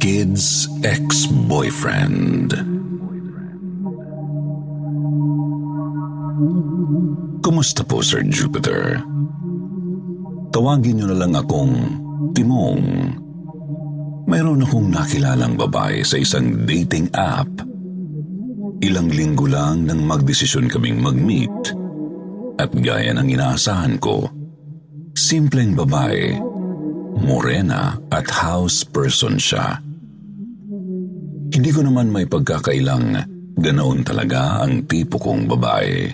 Kid's ex-boyfriend. Kumusta po, Sir Jupiter? Tawagin niyo na lang akong Timong. Mayroon akong nakilalang babae sa isang dating app. Ilang linggo lang nang magdesisyon kaming mag-meet. At gaya ng inaasahan ko, simpleng babae, morena at house person siya. Hindi ko naman may pagkakailang ganoon talaga ang tipo kong babae.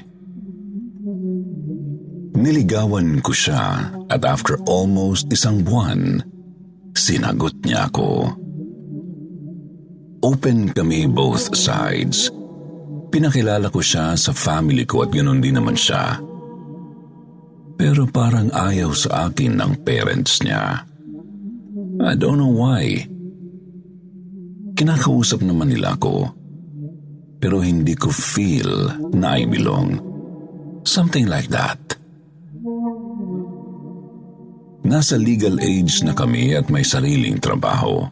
Niligawan ko siya at after almost isang buwan, sinagot niya ako. Open kami both sides. Pinakilala ko siya sa family ko at ganoon din naman siya. Pero parang ayaw sa akin ng parents niya. I don't know why. Kinakausap naman nila ako. Pero hindi ko feel na I belong. Something like that. Nasa legal age na kami at may sariling trabaho.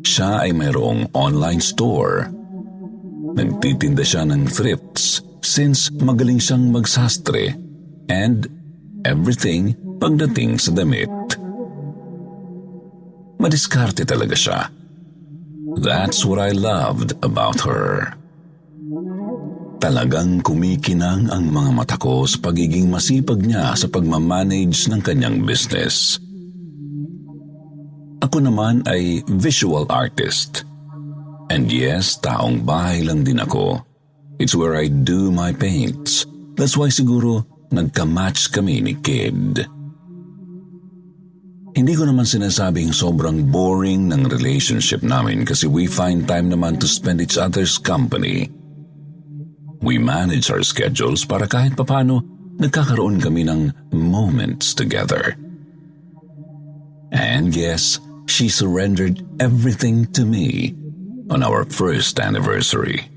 Siya ay mayroong online store. Nagtitinda siya ng thrifts since magaling siyang magsastre and everything pagdating sa damit. Madiskarte talaga siya. That's what I loved about her. Talagang kumikinang ang mga mata ko sa pagiging masipag niya sa pagmamanage ng kanyang business. Ako naman ay visual artist. And yes, taong bahay lang din ako. It's where I do my paints. That's why siguro nagka-match kami ni Kid. Hindi ko naman sinasabing sobrang boring ng relationship namin kasi we find time naman to spend each other's company. We manage our schedules para kahit papano nagkakaroon kami ng moments together. And yes, she surrendered everything to me on our first anniversary.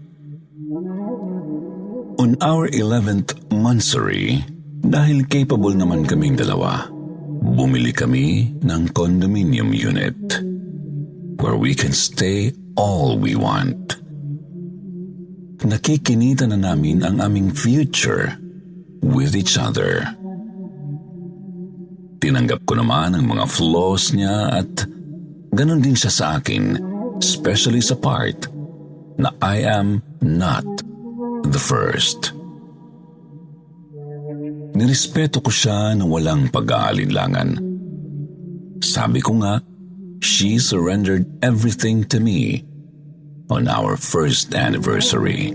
On our 11th monthsary, dahil capable naman kaming dalawa, bumili kami ng condominium unit where we can stay all we want nakikinita na namin ang aming future with each other. Tinanggap ko naman ang mga flaws niya at ganon din siya sa akin, especially sa part na I am not the first. Nirespeto ko siya na walang pag-aalinlangan. Sabi ko nga, she surrendered everything to me on our first anniversary.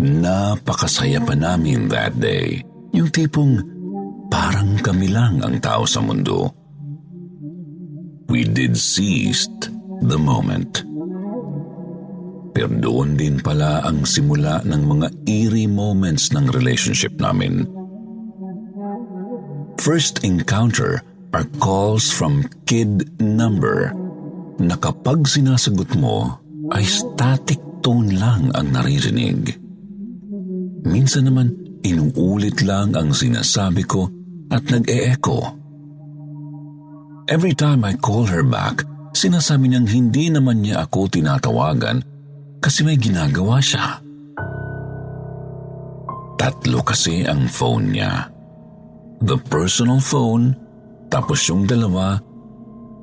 Napakasaya pa namin that day. Yung tipong parang kami lang ang tao sa mundo. We did seize the moment. Pero doon din pala ang simula ng mga eerie moments ng relationship namin. First encounter are calls from kid number na kapag sinasagot mo ay static tone lang ang naririnig. Minsan naman inuulit lang ang sinasabi ko at nag-e-echo. Every time I call her back, sinasabi niyang hindi naman niya ako tinatawagan kasi may ginagawa siya. Tatlo kasi ang phone niya. The personal phone, tapos yung dalawa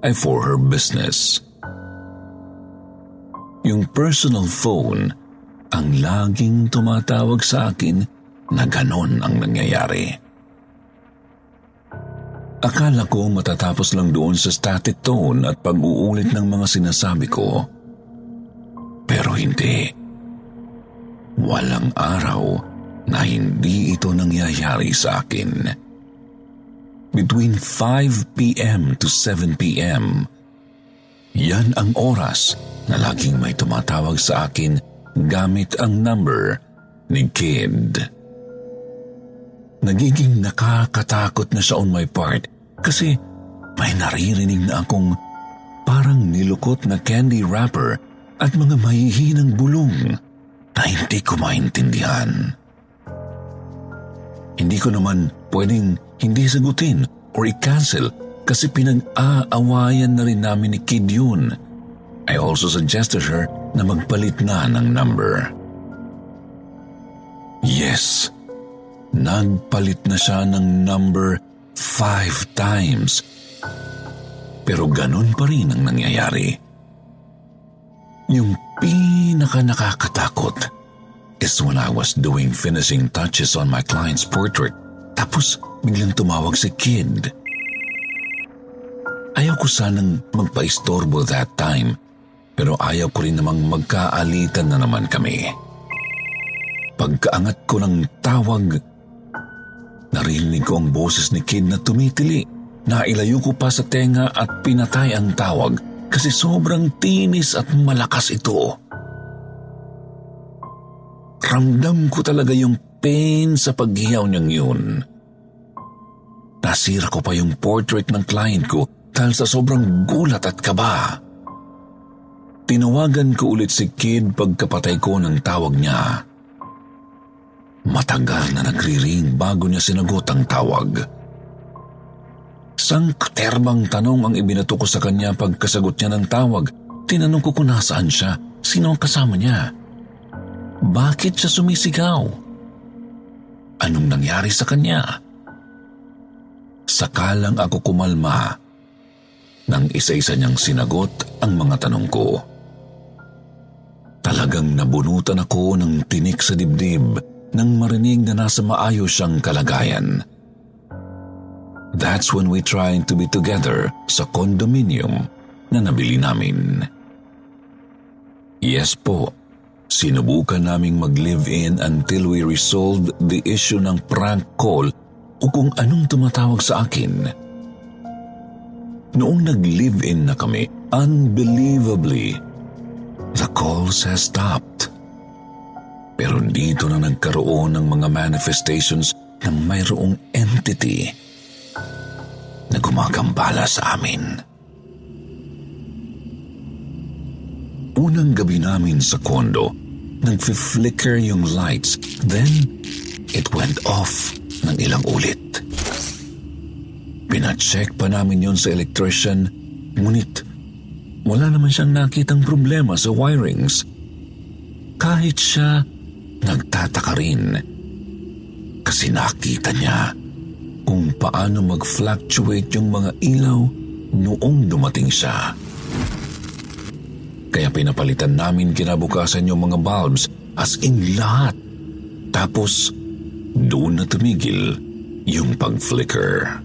ay for her business. Yung personal phone ang laging tumatawag sa akin na ganon ang nangyayari. Akala ko matatapos lang doon sa static tone at pag-uulit ng mga sinasabi ko. Pero hindi. Walang araw na hindi ito nangyayari sa akin. Between 5 p.m. to 7 p.m., yan ang oras na laging may tumatawag sa akin gamit ang number ni Kid. Nagiging nakakatakot na siya on my part kasi may naririnig na akong parang nilukot na candy wrapper at mga mahihinang bulong na hindi ko maintindihan. Hindi ko naman pwedeng hindi sagutin or i-cancel kasi pinag-aawayan na rin namin ni Kid yun. I also suggested her na magpalit na ng number. Yes, nagpalit na siya ng number five times. Pero ganun pa rin ang nangyayari. Yung pinaka nakakatakot is when I was doing finishing touches on my client's portrait tapos biglang tumawag si Kid. Ayaw ko sanang magpaistorbo that time pero ayaw ko rin namang magkaalitan na naman kami. Pagkaangat ko ng tawag, narinig ko ang boses ni Kid na tumitili. Nailayo ko pa sa tenga at pinatay ang tawag kasi sobrang tinis at malakas ito. Ramdam ko talaga yung pain sa paghiyaw niyang yun. Nasira ko pa yung portrait ng client ko dahil sa sobrang gulat at kaba. Tinawagan ko ulit si Kid pagkapatay ko ng tawag niya. Matagal na nagri-ring bago niya sinagot ang tawag. Sang katerbang tanong ang ibinato ko sa kanya pagkasagot niya ng tawag. Tinanong ko kung nasaan siya, sino ang kasama niya. Bakit siya sumisigaw? Anong nangyari sa kanya? Sakalang ako kumalma nang isa-isa niyang sinagot ang mga tanong ko. Talagang nabunutan ako ng tinik sa dibdib nang marinig na nasa maayos siyang kalagayan. That's when we tried to be together sa condominium na nabili namin. Yes po, sinubukan naming mag-live-in until we resolved the issue ng prank call o kung anong tumatawag sa akin. Noong nag-live-in na kami, unbelievably, the calls has stopped. Pero dito na nagkaroon ng mga manifestations ng mayroong entity na gumagambala sa amin. Unang gabi namin sa kondo, nag-flicker yung lights, then it went off ng ilang ulit. Pinacheck pa namin yon sa electrician, ngunit wala naman siyang nakitang problema sa wirings. Kahit siya Nagtataka rin kasi nakita niya kung paano mag-fluctuate yung mga ilaw noong dumating siya. Kaya pinapalitan namin kinabukasan yung mga bulbs as in lahat. Tapos doon na tumigil yung pag-flicker.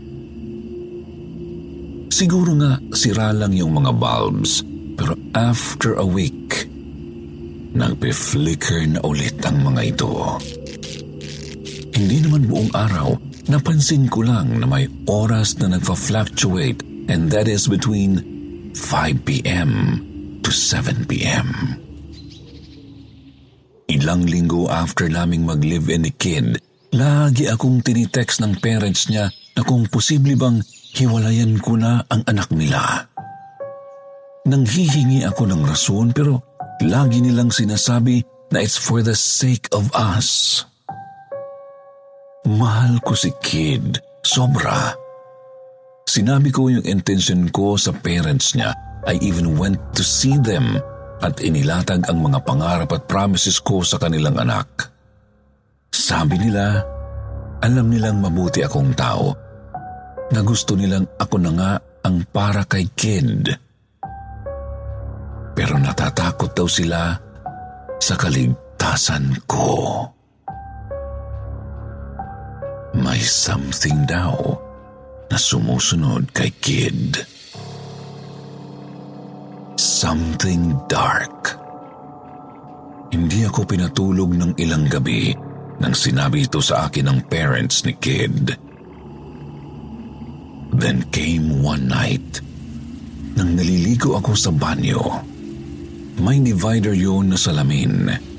Siguro nga sira lang yung mga bulbs pero after a week, Nagpe-flicker na ulit ang mga ito. Hindi naman buong araw, napansin ko lang na may oras na nagfa-fluctuate and that is between 5 p.m. to 7 p.m. Ilang linggo after naming mag-live-in ni Kid, lagi akong tinitext ng parents niya na kung posible bang hiwalayan ko na ang anak nila. Nang hihingi ako ng rason pero Lagi nilang sinasabi na it's for the sake of us. Mahal ko si Kid. Sobra. Sinabi ko yung intention ko sa parents niya. I even went to see them at inilatag ang mga pangarap at promises ko sa kanilang anak. Sabi nila, alam nilang mabuti akong tao na gusto nilang ako na nga ang para kay Kid. Pero natatakot daw sila sa kaligtasan ko. May something daw na sumusunod kay Kid. Something dark. Hindi ako pinatulog ng ilang gabi nang sinabi ito sa akin ng parents ni Kid. Then came one night nang naliligo ako sa banyo. May divider yun na salamin.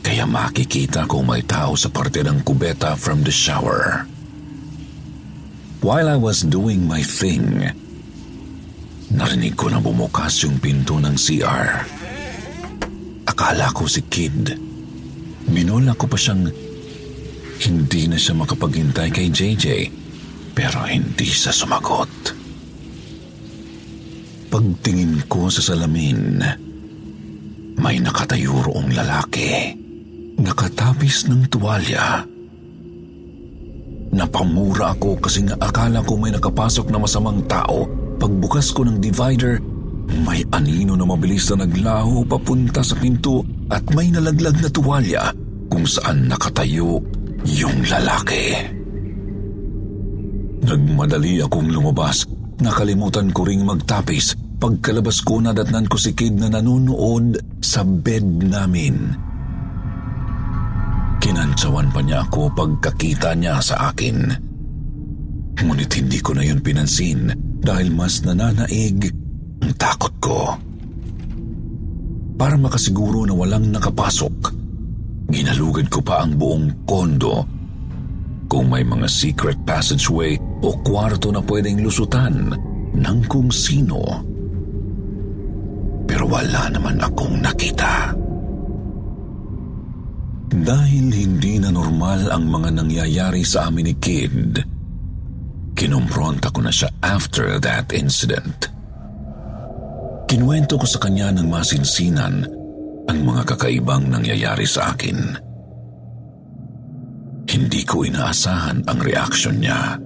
Kaya makikita kung may tao sa parte ng kubeta from the shower. While I was doing my thing, narinig ko na bumukas yung pinto ng CR. Akala ko si Kid. Binola ko pa siyang hindi na siya makapaghintay kay JJ pero hindi siya sumagot. Pagtingin ko sa salamin, may nakatayo roong lalaki. Nakatapis ng tuwalya. Napamura ako kasi nga akala ko may nakapasok na masamang tao. Pagbukas ko ng divider, may anino na mabilis na naglaho papunta sa pinto at may nalaglag na tuwalya kung saan nakatayo yung lalaki. Nagmadali akong lumabas. Nakalimutan ko ring magtapis. Pagkalabas ko nadatnan ko si Kid na nanonood sa bed namin. Kinantsawan pa niya ako pagkakita niya sa akin. Ngunit hindi ko na yun pinansin dahil mas nananaig ang takot ko. Para makasiguro na walang nakapasok, ginalugad ko pa ang buong kondo kung may mga secret passageway o kwarto na pwedeng lusutan ng kung sino pero wala naman akong nakita. Dahil hindi na normal ang mga nangyayari sa amin ni Kid, kinumpronta ko na siya after that incident. Kinuwento ko sa kanya ng masinsinan ang mga kakaibang nangyayari sa akin. Hindi ko inaasahan ang reaksyon niya.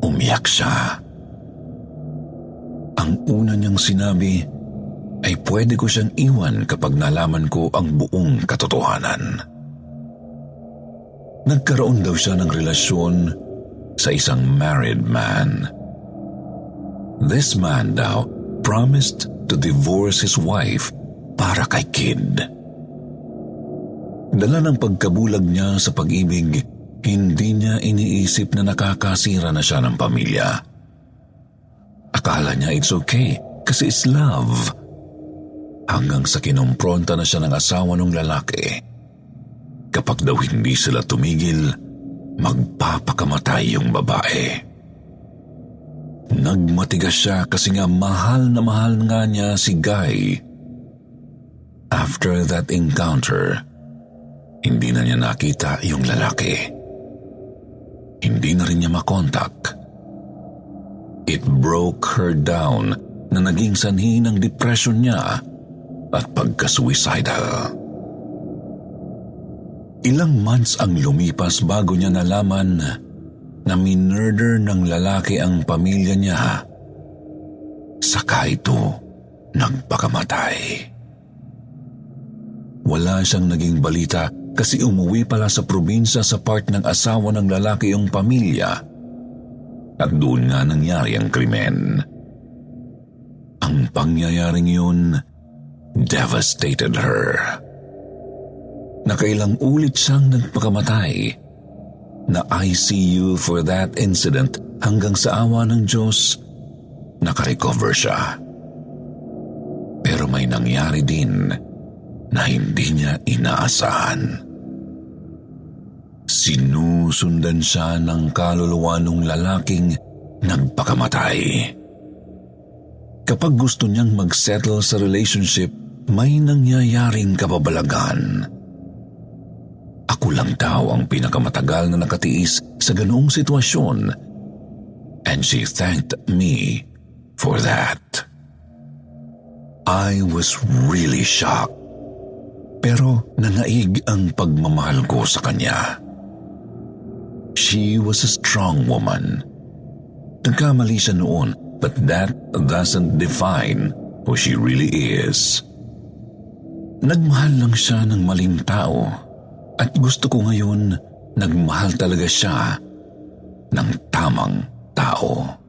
Umiyak siya. Ang una niyang sinabi, ay pwede ko siyang iwan kapag nalaman ko ang buong katotohanan. Nagkaroon daw siya ng relasyon sa isang married man. This man daw promised to divorce his wife para kay Kid. Dala ng pagkabulag niya sa pag-ibig, hindi niya iniisip na nakakasira na siya ng pamilya. Akala niya it's okay kasi it's love hanggang sa kinumpronta na siya ng asawa ng lalaki. Kapag daw hindi sila tumigil, magpapakamatay yung babae. Nagmatigas siya kasi nga mahal na mahal nga niya si Guy. After that encounter, hindi na niya nakita yung lalaki. Hindi na rin niya makontak. It broke her down na naging sanhi ng depression niya at pagka-suicidal. Ilang months ang lumipas bago niya nalaman na minurder ng lalaki ang pamilya niya. Saka ito nagpakamatay. Wala siyang naging balita kasi umuwi pala sa probinsya sa part ng asawa ng lalaki yung pamilya at doon nga nangyari ang krimen. Ang pangyayaring yun devastated her. Nakailang ulit siyang nagpakamatay na ICU for that incident hanggang sa awa ng Diyos nakarecover siya. Pero may nangyari din na hindi niya inaasahan. Sinusundan siya ng kaluluwa ng lalaking nagpakamatay. Kapag gusto niyang mag-settle sa relationship, may nangyayaring kababalagan. Ako lang daw ang pinakamatagal na nakatiis sa ganoong sitwasyon and she thanked me for that. I was really shocked pero nanaig ang pagmamahal ko sa kanya. She was a strong woman. Nagkamali siya noon but that doesn't define who she really is. Nagmahal lang siya ng maling tao at gusto ko ngayon nagmahal talaga siya ng tamang tao.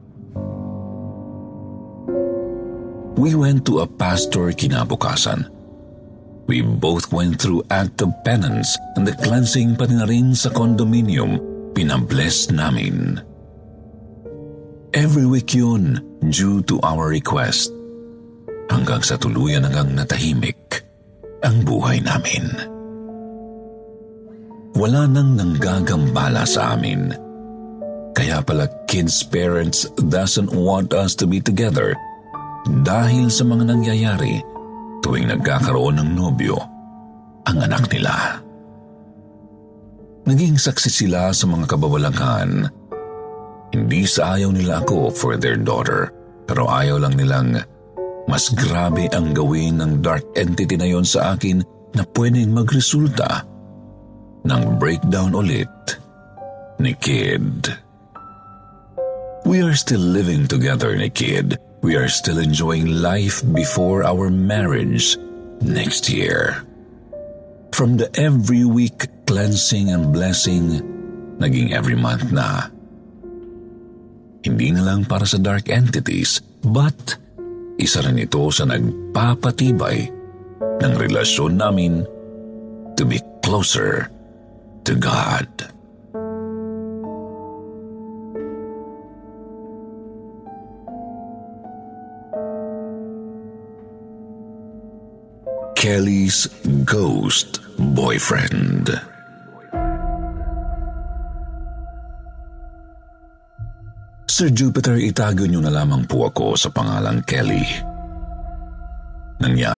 We went to a pastor kinabukasan. we both went through act of penance and the cleansing pati na rin sa condominium, pinabless namin. Every week yun, due to our request. Hanggang sa tuluyan hanggang natahimik ang buhay namin. Wala nang nanggagambala sa amin. Kaya pala kids' parents doesn't want us to be together dahil sa mga nangyayari tuwing nagkakaroon ng nobyo ang anak nila. Naging saksi sila sa mga kababalaghan. Hindi sa ayaw nila ako for their daughter, pero ayaw lang nilang mas grabe ang gawin ng dark entity na yon sa akin na pwedeng magresulta ng breakdown ulit ni Kid. We are still living together ni Kid. We are still enjoying life before our marriage next year. From the every week cleansing and blessing, naging every month na. Hindi na lang para sa dark entities, but isa rin ito sa nagpapatibay ng relasyon namin to be closer to God. Kelly's Ghost Boyfriend. Sir Jupiter, itago niyo na lamang po ako sa pangalang Kelly. Nangyari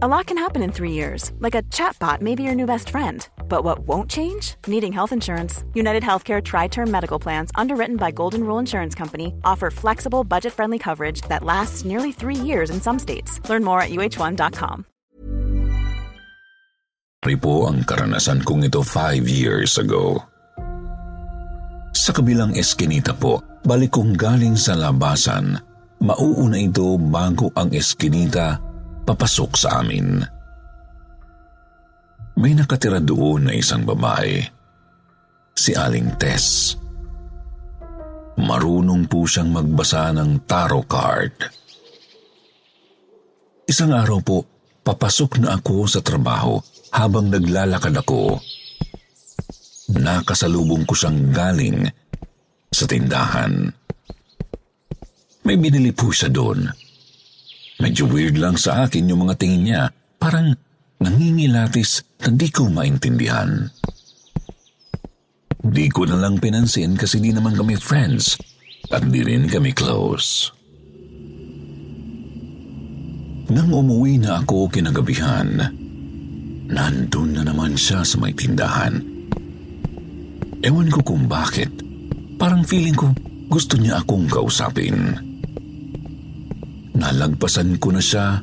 A lot can happen in three years, like a chatbot may be your new best friend. But what won't change? Needing health insurance. United Healthcare Tri Term Medical Plans, underwritten by Golden Rule Insurance Company, offer flexible, budget friendly coverage that lasts nearly three years in some states. Learn more at uh1.com. po ang karanasan kong ito five years ago. Sa kabilang eskinita po, balik kong galing sa labasan, mauuna ito bago ang eskinita papasok sa amin. May nakatira doon na isang babae, si Aling Tess. Marunong po siyang magbasa ng tarot card. Isang araw po, papasok na ako sa trabaho habang naglalakad ako. Nakasalubong ko siyang galing sa tindahan. May binili po siya doon Medyo weird lang sa akin yung mga tingin niya. Parang nangingilatis na di ko maintindihan. Di ko na lang pinansin kasi di naman kami friends at di rin kami close. Nang umuwi na ako kinagabihan, nandun na naman siya sa may tindahan. Ewan ko kung bakit. Parang feeling ko gusto niya akong kausapin. Nalagpasan ko na siya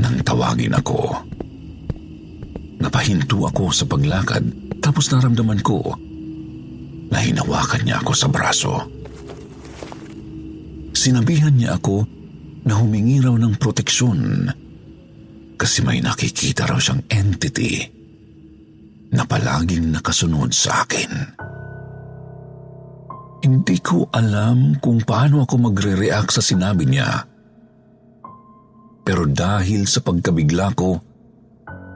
nang tawagin ako. Napahinto ako sa paglakad tapos naramdaman ko na hinawakan niya ako sa braso. Sinabihan niya ako na humingi raw ng proteksyon kasi may nakikita raw siyang entity na palaging nakasunod sa akin. Hindi ko alam kung paano ako magre-react sa sinabi niya. Pero dahil sa pagkabigla ko,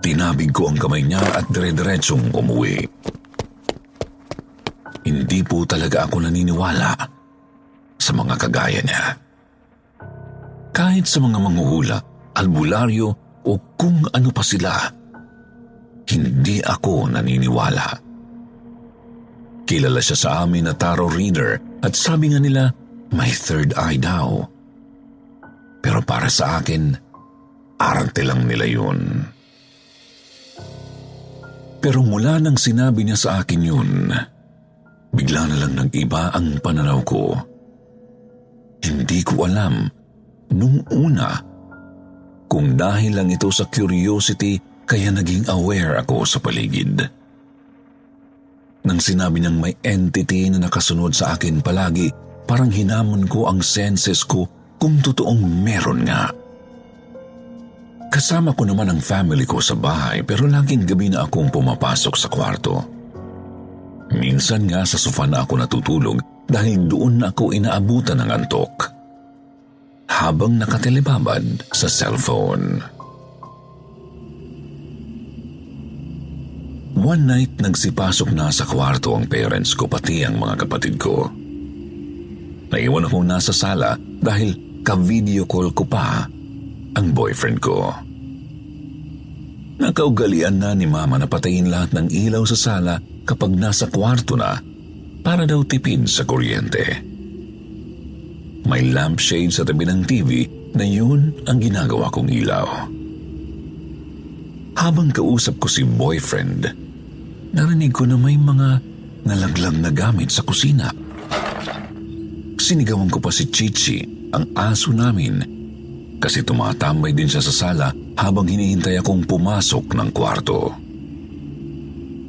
tinabig ko ang kamay niya at dire-diretsong umuwi. Hindi po talaga ako naniniwala sa mga kagaya niya. Kahit sa mga manghuhula, albularyo o kung ano pa sila, hindi ako naniniwala. Kilala siya sa amin na tarot reader at sabi nga nila may third eye daw. Pero para sa akin, arante lang nila yun. Pero mula nang sinabi niya sa akin yun, bigla na lang nag-iba ang pananaw ko. Hindi ko alam nung una kung dahil lang ito sa curiosity kaya naging aware ako sa paligid. Nang sinabi niyang may entity na nakasunod sa akin palagi, parang hinamon ko ang senses ko kung totoong meron nga. Kasama ko naman ang family ko sa bahay pero laging gabi na akong pumapasok sa kwarto. Minsan nga sa sofa na ako natutulog dahil doon na ako inaabutan ng antok. Habang nakatelebabad sa cellphone. One night nagsipasok na sa kwarto ang parents ko pati ang mga kapatid ko. Naiwan ako nasa sala dahil ka-video call ko pa ang boyfriend ko. Nakaugalian na ni mama na patayin lahat ng ilaw sa sala kapag nasa kwarto na para daw tipid sa kuryente. May lampshade sa tabi ng TV na yun ang ginagawa kong ilaw. Habang kausap ko si boyfriend, narinig ko na may mga nalaglag na gamit sa kusina. Sinigawan ko pa si Chichi, ang aso namin, kasi tumatambay din siya sa sala habang hinihintay akong pumasok ng kwarto.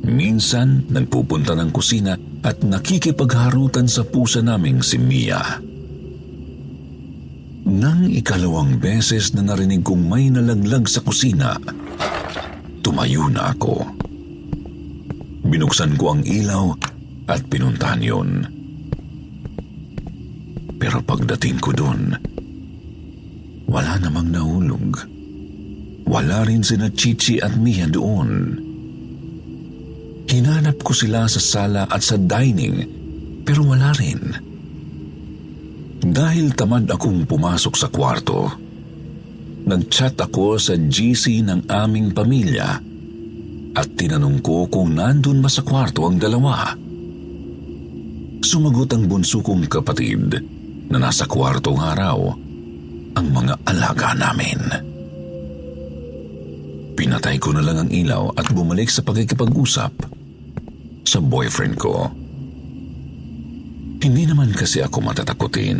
Minsan, nagpupunta ng kusina at nakikipagharutan sa pusa naming si Mia. Nang ikalawang beses na narinig kong may nalaglag sa kusina, tumayo na ako. Binuksan ko ang ilaw at pinuntahan yun. Pero pagdating ko doon, wala namang nahulog. Wala rin sina Chichi at Mia doon. Hinanap ko sila sa sala at sa dining pero wala rin. Dahil tamad akong pumasok sa kwarto, nag-chat ako sa GC ng aming pamilya at tinanong ko kung nandun ba sa kwarto ang dalawa. Sumagot ang bunso kong kapatid na nasa kwartong araw ang mga alaga namin. Pinatay ko na lang ang ilaw at bumalik sa pagkikipag-usap sa boyfriend ko. Hindi naman kasi ako matatakutin.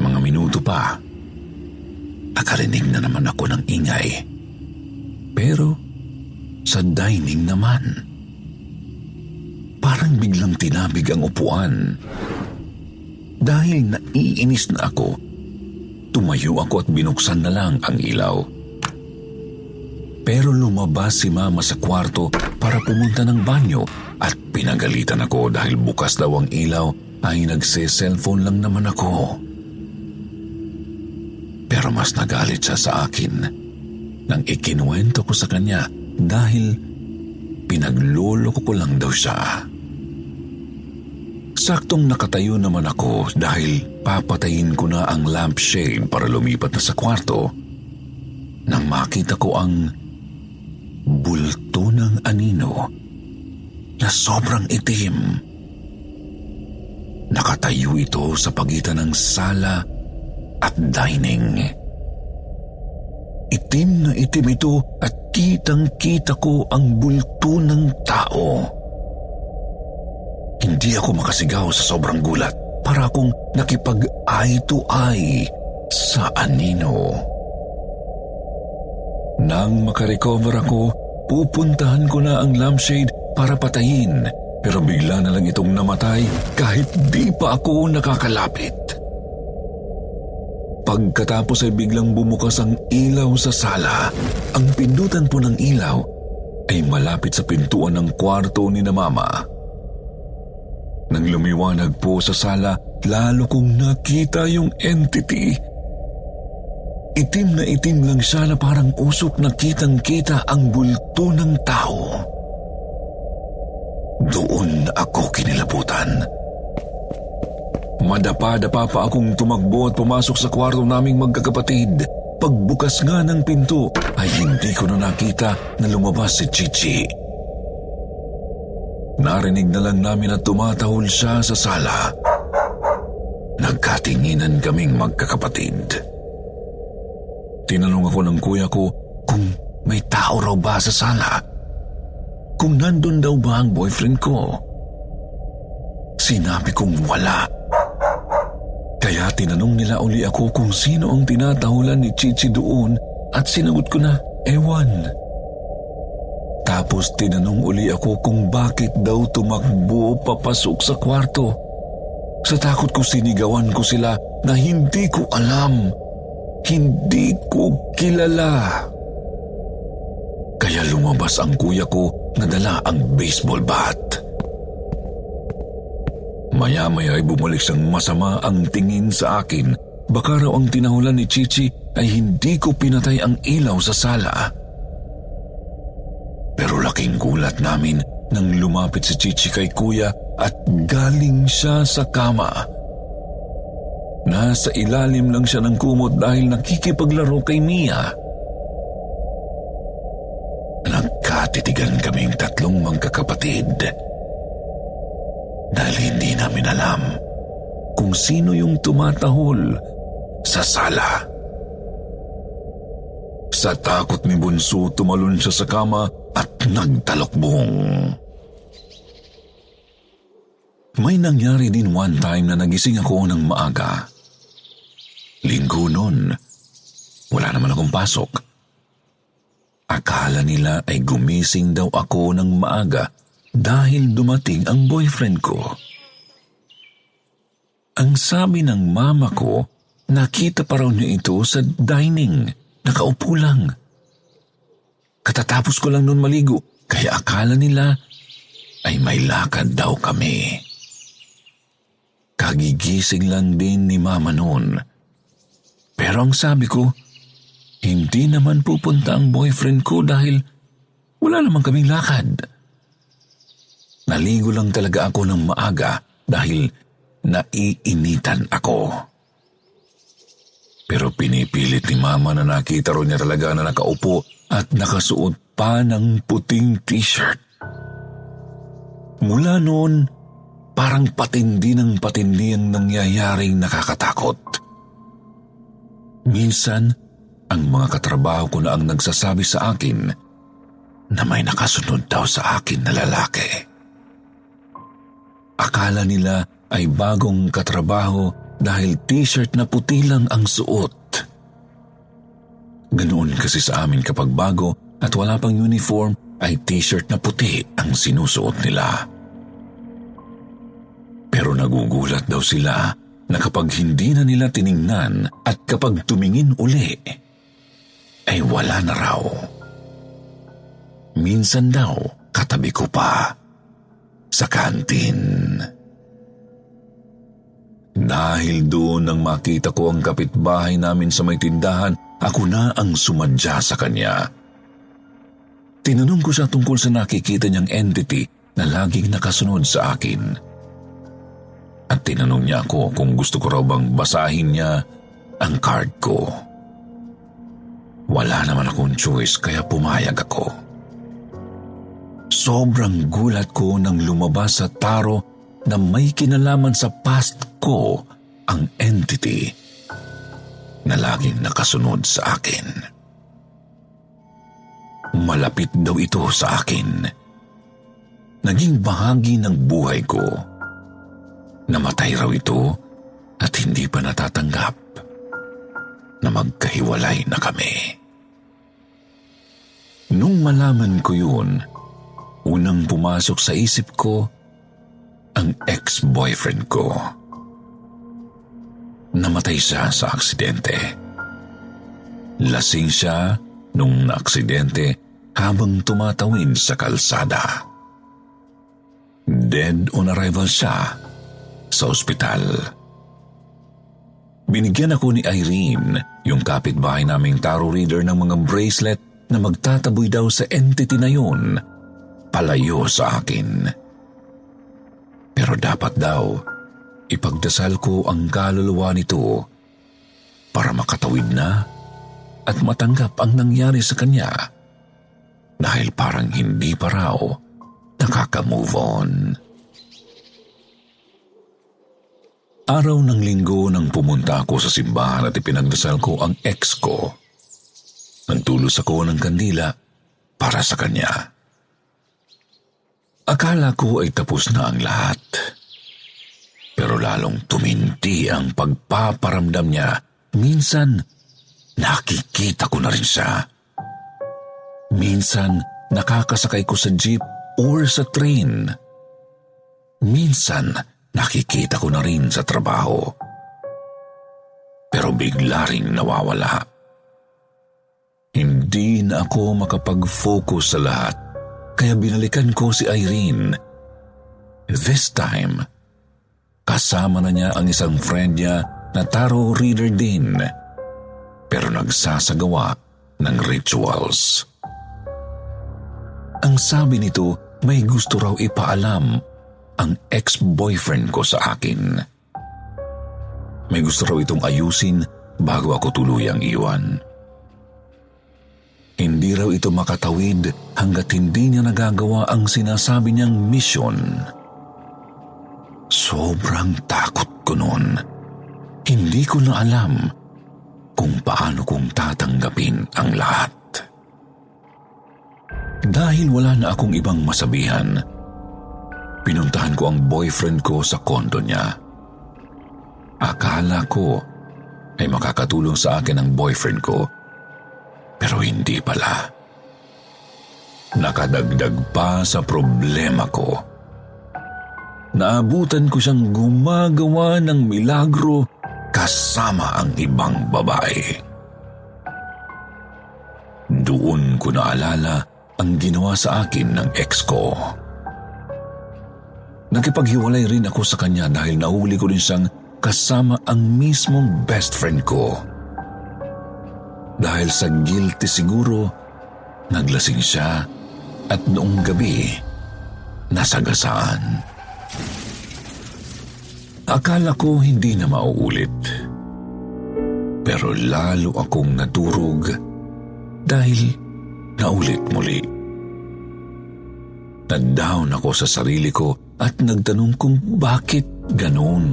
Mga minuto pa, nakarinig na naman ako ng ingay. Pero sa dining naman, parang biglang tinabig ang upuan. Dahil naiinis na ako, Tumayo ako at binuksan na lang ang ilaw. Pero lumabas si mama sa kwarto para pumunta ng banyo at pinagalitan ako dahil bukas daw ang ilaw ay nagse-cellphone lang naman ako. Pero mas nagalit siya sa akin nang ikinuwento ko sa kanya dahil pinagluloko ko lang daw siya. Saktong nakatayo naman ako dahil papatayin ko na ang lampshade para lumipat na sa kwarto nang makita ko ang bulto ng anino na sobrang itim. Nakatayo ito sa pagitan ng sala at dining. Itim na itim ito at kitang-kita ko ang bulto ng tao. Hindi ako makasigaw sa sobrang gulat para akong nakipag-eye to eye sa anino. Nang makarecover ako, pupuntahan ko na ang lampshade para patayin pero bigla na lang itong namatay kahit di pa ako nakakalapit. Pagkatapos ay biglang bumukas ang ilaw sa sala. Ang pindutan po ng ilaw ay malapit sa pintuan ng kwarto ni na mama. Nang lumiwanag po sa sala, lalo kong nakita yung entity. Itim na itim lang siya na parang usok na kitang-kita ang bulto ng tao. Doon ako kinilabutan. Madapa-dapa pa akong tumakbo at pumasok sa kwarto naming magkakapatid. Pagbukas nga ng pinto ay hindi ko na nakita na lumabas si Chichi. Chichi. Narinig na lang namin na tumatahol siya sa sala. Nagkatinginan kaming magkakapatid. Tinanong ako ng kuya ko kung may tao raw ba sa sala. Kung nandun daw ba ang boyfriend ko. Sinabi kong wala. Kaya tinanong nila uli ako kung sino ang tinatahulan ni Chichi doon at sinagot ko na, ewan. Tapos tinanong uli ako kung bakit daw tumakbo papasok sa kwarto. Sa takot ko sinigawan ko sila na hindi ko alam. Hindi ko kilala. Kaya lumabas ang kuya ko na dala ang baseball bat. Maya-maya ay bumalik siyang masama ang tingin sa akin. Baka raw ang tinahulan ni Chichi ay hindi ko pinatay ang ilaw sa sala. Pero laking gulat namin nang lumapit si Chichi kay kuya at galing siya sa kama. Nasa ilalim lang siya ng kumot dahil nakikipaglaro kay Mia. Nagkatitigan kaming tatlong magkakapatid. Dahil hindi namin alam kung sino yung tumatahol sa sala. Sa takot ni Bunso, tumalon siya sa kama nagtalokbong. May nangyari din one time na nagising ako ng maaga. Linggo noon, wala naman akong pasok. Akala nila ay gumising daw ako ng maaga dahil dumating ang boyfriend ko. Ang sabi ng mama ko, nakita pa raw niya ito sa dining. Nakaupo lang. Katatapos ko lang noon maligo, kaya akala nila ay may lakad daw kami. Kagigising lang din ni mama noon. Pero ang sabi ko, hindi naman pupunta ang boyfriend ko dahil wala naman kaming lakad. Naligo lang talaga ako ng maaga dahil naiinitan ako. Pero pinipilit ni mama na nakita ro niya talaga na nakaupo at nakasuot pa ng puting t-shirt. Mula noon, parang patindi ng patindi ang nangyayaring nakakatakot. Minsan, ang mga katrabaho ko na ang nagsasabi sa akin na may nakasunod daw sa akin na lalaki. Akala nila ay bagong katrabaho dahil t-shirt na puti lang ang suot. Ganoon kasi sa amin kapag bago at wala pang uniform ay t-shirt na puti ang sinusuot nila. Pero nagugulat daw sila na kapag hindi na nila tiningnan at kapag tumingin uli, ay wala na raw. Minsan daw katabi ko pa sa kantin. Dahil doon nang makita ko ang kapitbahay namin sa may tindahan, ako na ang sumadya sa kanya. Tinanong ko siya tungkol sa nakikita niyang entity na laging nakasunod sa akin. At tinanong niya ako kung gusto ko raw bang basahin niya ang card ko. Wala naman akong choice kaya pumayag ako. Sobrang gulat ko nang lumabas sa taro na may kinalaman sa past ko ang entity na laging nakasunod sa akin. Malapit daw ito sa akin. Naging bahagi ng buhay ko. Namatay raw ito at hindi pa natatanggap na magkahiwalay na kami. Nung malaman ko yun, unang pumasok sa isip ko ang ex-boyfriend ko. Namatay siya sa aksidente. Lasing siya nung naaksidente habang tumatawid sa kalsada. Dead on arrival siya sa ospital. Binigyan ako ni Irene, yung kapitbahay naming tarot reader ng mga bracelet na magtataboy daw sa entity na yun, palayo sa akin. Pero dapat daw, ipagdasal ko ang kaluluwa nito para makatawid na at matanggap ang nangyari sa kanya dahil parang hindi pa raw nakaka-move on. Araw ng linggo nang pumunta ako sa simbahan at ipinagdasal ko ang ex ko. Nagtulos ako ng kandila para sa kanya. Akala ko ay tapos na ang lahat. Pero lalong tuminti ang pagpaparamdam niya. Minsan, nakikita ko na rin siya. Minsan, nakakasakay ko sa jeep or sa train. Minsan, nakikita ko na rin sa trabaho. Pero bigla ring nawawala. Hindi na ako makapag-focus sa lahat, kaya binalikan ko si Irene. This time, kasama na niya ang isang friend niya na tarot reader din, pero nagsasagawa ng rituals. Ang sabi nito, may gusto raw ipaalam ang ex-boyfriend ko sa akin. May gusto raw itong ayusin bago ako tuluyang iwan. Hindi raw ito makatawid hanggat hindi niya nagagawa ang sinasabi niyang mission. Sobrang takot ko noon. Hindi ko na alam kung paano kong tatanggapin ang lahat. Dahil wala na akong ibang masabihan, pinuntahan ko ang boyfriend ko sa kondo niya. Akala ko ay makakatulong sa akin ang boyfriend ko pero hindi pala. Nakadagdag pa sa problema ko. Naabutan ko siyang gumagawa ng milagro kasama ang ibang babae. Doon ko naalala ang ginawa sa akin ng ex ko. Nakipaghiwalay rin ako sa kanya dahil nahuli ko rin siyang kasama ang mismong best friend ko. Dahil sa guilty siguro, naglasing siya at noong gabi, nasagasaan. Akala ko hindi na mauulit. Pero lalo akong naturog dahil naulit muli. Nag-down ako sa sarili ko at nagtanong kung bakit ganoon.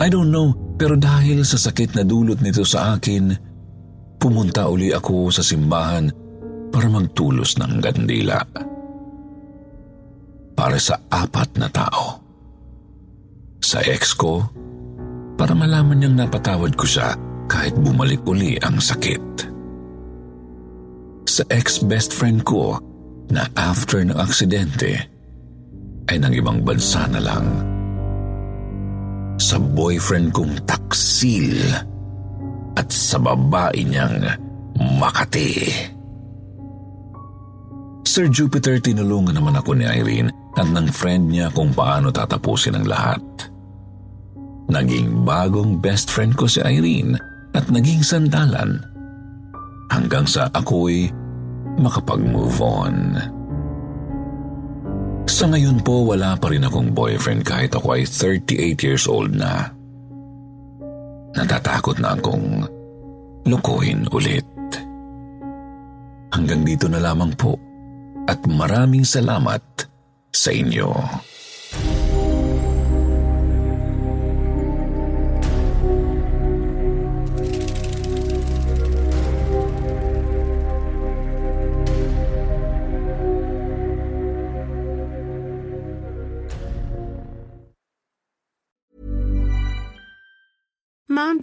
I don't know pero dahil sa sakit na dulot nito sa akin, pumunta uli ako sa simbahan para magtulos ng gandila. Para sa apat na tao. Sa ex ko, para malaman niyang napatawad ko siya kahit bumalik uli ang sakit. Sa ex-best friend ko na after ng aksidente ay nang ibang bansa na lang sa boyfriend kong taksil at sa babae niyang Makati. Sir Jupiter, tinulungan naman ako ni Irene at ng friend niya kung paano tatapusin ang lahat. Naging bagong best friend ko si Irene at naging sandalan hanggang sa ako'y makapag-move on. Sa ngayon po, wala pa rin akong boyfriend kahit ako ay 38 years old na. Natatakot na akong lukuhin ulit. Hanggang dito na lamang po at maraming salamat sa inyo.